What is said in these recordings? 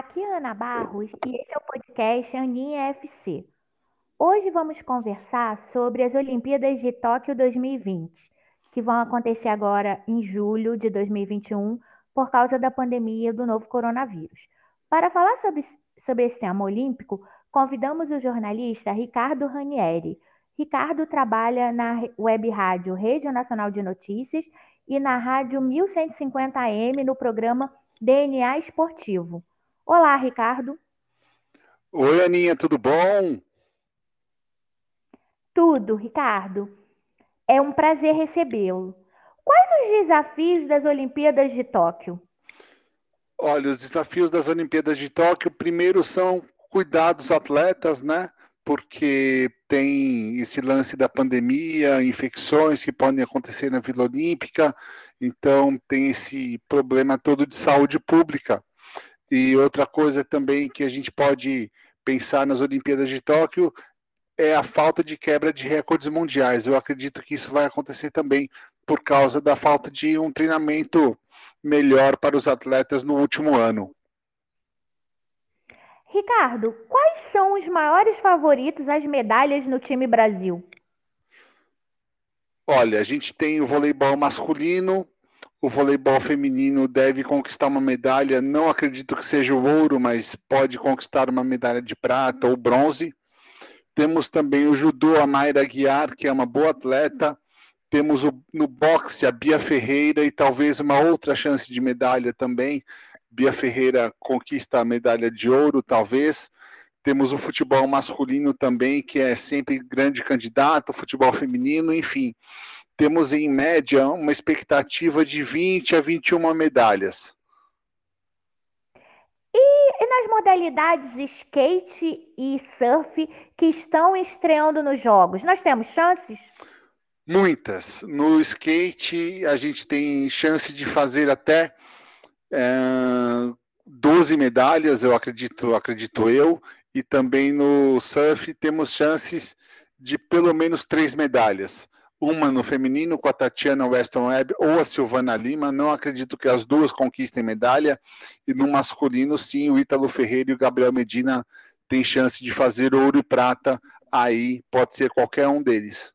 Aqui é Ana Barros e esse é o podcast Aninha FC. Hoje vamos conversar sobre as Olimpíadas de Tóquio 2020, que vão acontecer agora em julho de 2021 por causa da pandemia do novo coronavírus. Para falar sobre, sobre esse tema olímpico, convidamos o jornalista Ricardo Ranieri. Ricardo trabalha na web rádio Rede Nacional de Notícias e na rádio 1150M no programa DNA Esportivo. Olá, Ricardo. Oi, Aninha, tudo bom? Tudo, Ricardo. É um prazer recebê-lo. Quais os desafios das Olimpíadas de Tóquio? Olha, os desafios das Olimpíadas de Tóquio, primeiro são cuidar dos atletas, né? Porque tem esse lance da pandemia, infecções que podem acontecer na Vila Olímpica, então tem esse problema todo de saúde pública. E outra coisa também que a gente pode pensar nas Olimpíadas de Tóquio é a falta de quebra de recordes mundiais. Eu acredito que isso vai acontecer também por causa da falta de um treinamento melhor para os atletas no último ano. Ricardo, quais são os maiores favoritos às medalhas no time Brasil? Olha, a gente tem o voleibol masculino, o voleibol feminino deve conquistar uma medalha. Não acredito que seja o ouro, mas pode conquistar uma medalha de prata ou bronze. Temos também o judô, a Mayra Guiar, que é uma boa atleta. Temos o, no boxe a Bia Ferreira e talvez uma outra chance de medalha também. Bia Ferreira conquista a medalha de ouro, talvez. Temos o futebol masculino também, que é sempre grande candidato, o futebol feminino, enfim temos em média uma expectativa de 20 a 21 medalhas. E, e, nas modalidades skate e surf que estão estreando nos Jogos, nós temos chances? Muitas. No skate, a gente tem chance de fazer até é, 12 medalhas, eu acredito, acredito eu, e também no surf temos chances de pelo menos três medalhas uma no feminino com a Tatiana Weston Webb ou a Silvana Lima. Não acredito que as duas conquistem medalha. E no masculino, sim, o Ítalo Ferreira e o Gabriel Medina têm chance de fazer ouro e prata. Aí pode ser qualquer um deles.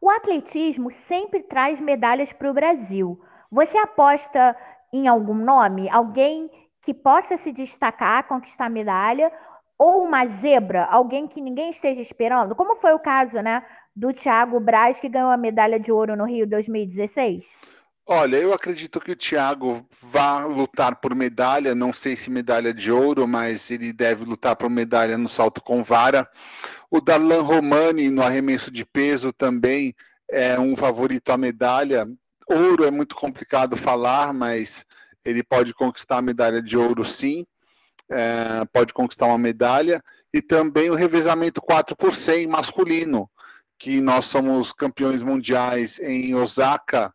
O atletismo sempre traz medalhas para o Brasil. Você aposta em algum nome? Alguém que possa se destacar, conquistar medalha? Ou uma zebra? Alguém que ninguém esteja esperando? Como foi o caso, né? Do Thiago Braz, que ganhou a medalha de ouro no Rio 2016? Olha, eu acredito que o Thiago vá lutar por medalha, não sei se medalha de ouro, mas ele deve lutar por medalha no salto com vara. O Darlan Romani no arremesso de peso também é um favorito à medalha. Ouro é muito complicado falar, mas ele pode conquistar a medalha de ouro sim, é, pode conquistar uma medalha. E também o revezamento 4 por 100 masculino que nós somos campeões mundiais em Osaka,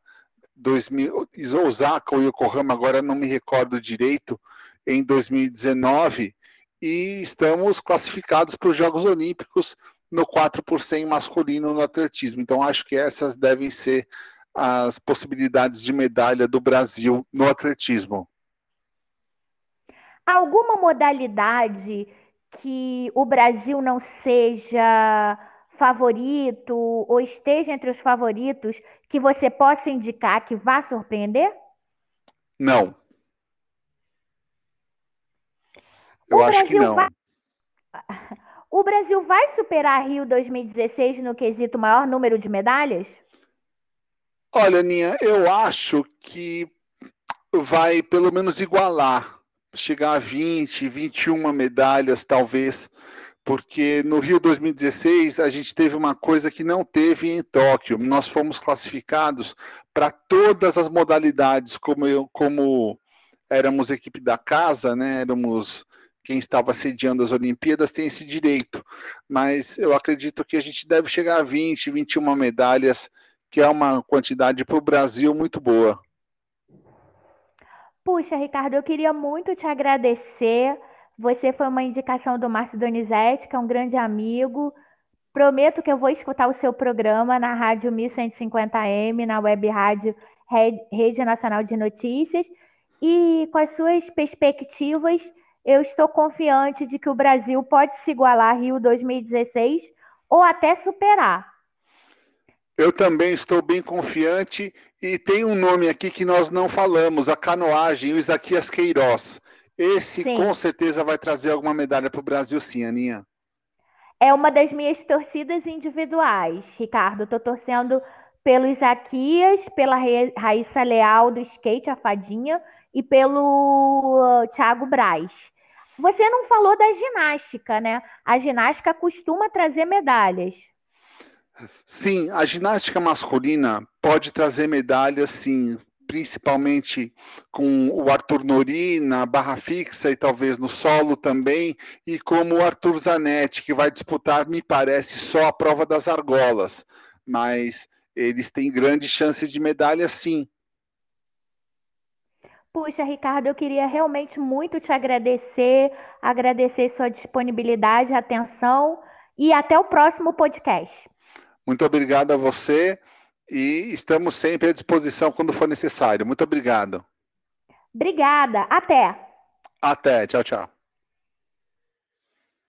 2000, Osaka ou Yokohama, agora não me recordo direito, em 2019, e estamos classificados para os Jogos Olímpicos no 4 por 100 masculino no atletismo. Então, acho que essas devem ser as possibilidades de medalha do Brasil no atletismo. Alguma modalidade que o Brasil não seja favorito ou esteja entre os favoritos que você possa indicar que vá surpreender? Não. Eu o acho Brasil que não. Vai... O Brasil vai superar Rio 2016 no quesito maior número de medalhas? Olha, Aninha, eu acho que vai pelo menos igualar, chegar a 20, 21 medalhas, talvez porque no Rio 2016 a gente teve uma coisa que não teve em Tóquio. Nós fomos classificados para todas as modalidades, como, eu, como éramos equipe da casa, né? Éramos quem estava sediando as Olimpíadas tem esse direito. Mas eu acredito que a gente deve chegar a 20, 21 medalhas, que é uma quantidade para o Brasil muito boa. Puxa, Ricardo, eu queria muito te agradecer você foi uma indicação do Márcio Donizete, que é um grande amigo. Prometo que eu vou escutar o seu programa na Rádio 1150M, na web rádio Rede Nacional de Notícias. E com as suas perspectivas, eu estou confiante de que o Brasil pode se igualar a Rio 2016 ou até superar. Eu também estou bem confiante e tem um nome aqui que nós não falamos, a canoagem, o Isaquias Queiroz. Esse sim. com certeza vai trazer alguma medalha para o Brasil, sim, Aninha. É uma das minhas torcidas individuais, Ricardo. Estou torcendo pelo Isaquias, pela Raíssa Leal do skate, a fadinha, e pelo uh, Thiago Braz. Você não falou da ginástica, né? A ginástica costuma trazer medalhas. Sim, a ginástica masculina pode trazer medalhas, sim, principalmente com o Arthur Nori na barra fixa e talvez no solo também, e como o Arthur Zanetti, que vai disputar, me parece, só a prova das argolas, mas eles têm grandes chances de medalha, sim. Puxa, Ricardo, eu queria realmente muito te agradecer, agradecer sua disponibilidade, atenção e até o próximo podcast. Muito obrigado a você e estamos sempre à disposição quando for necessário. Muito obrigado. Obrigada. Até. Até. Tchau, tchau.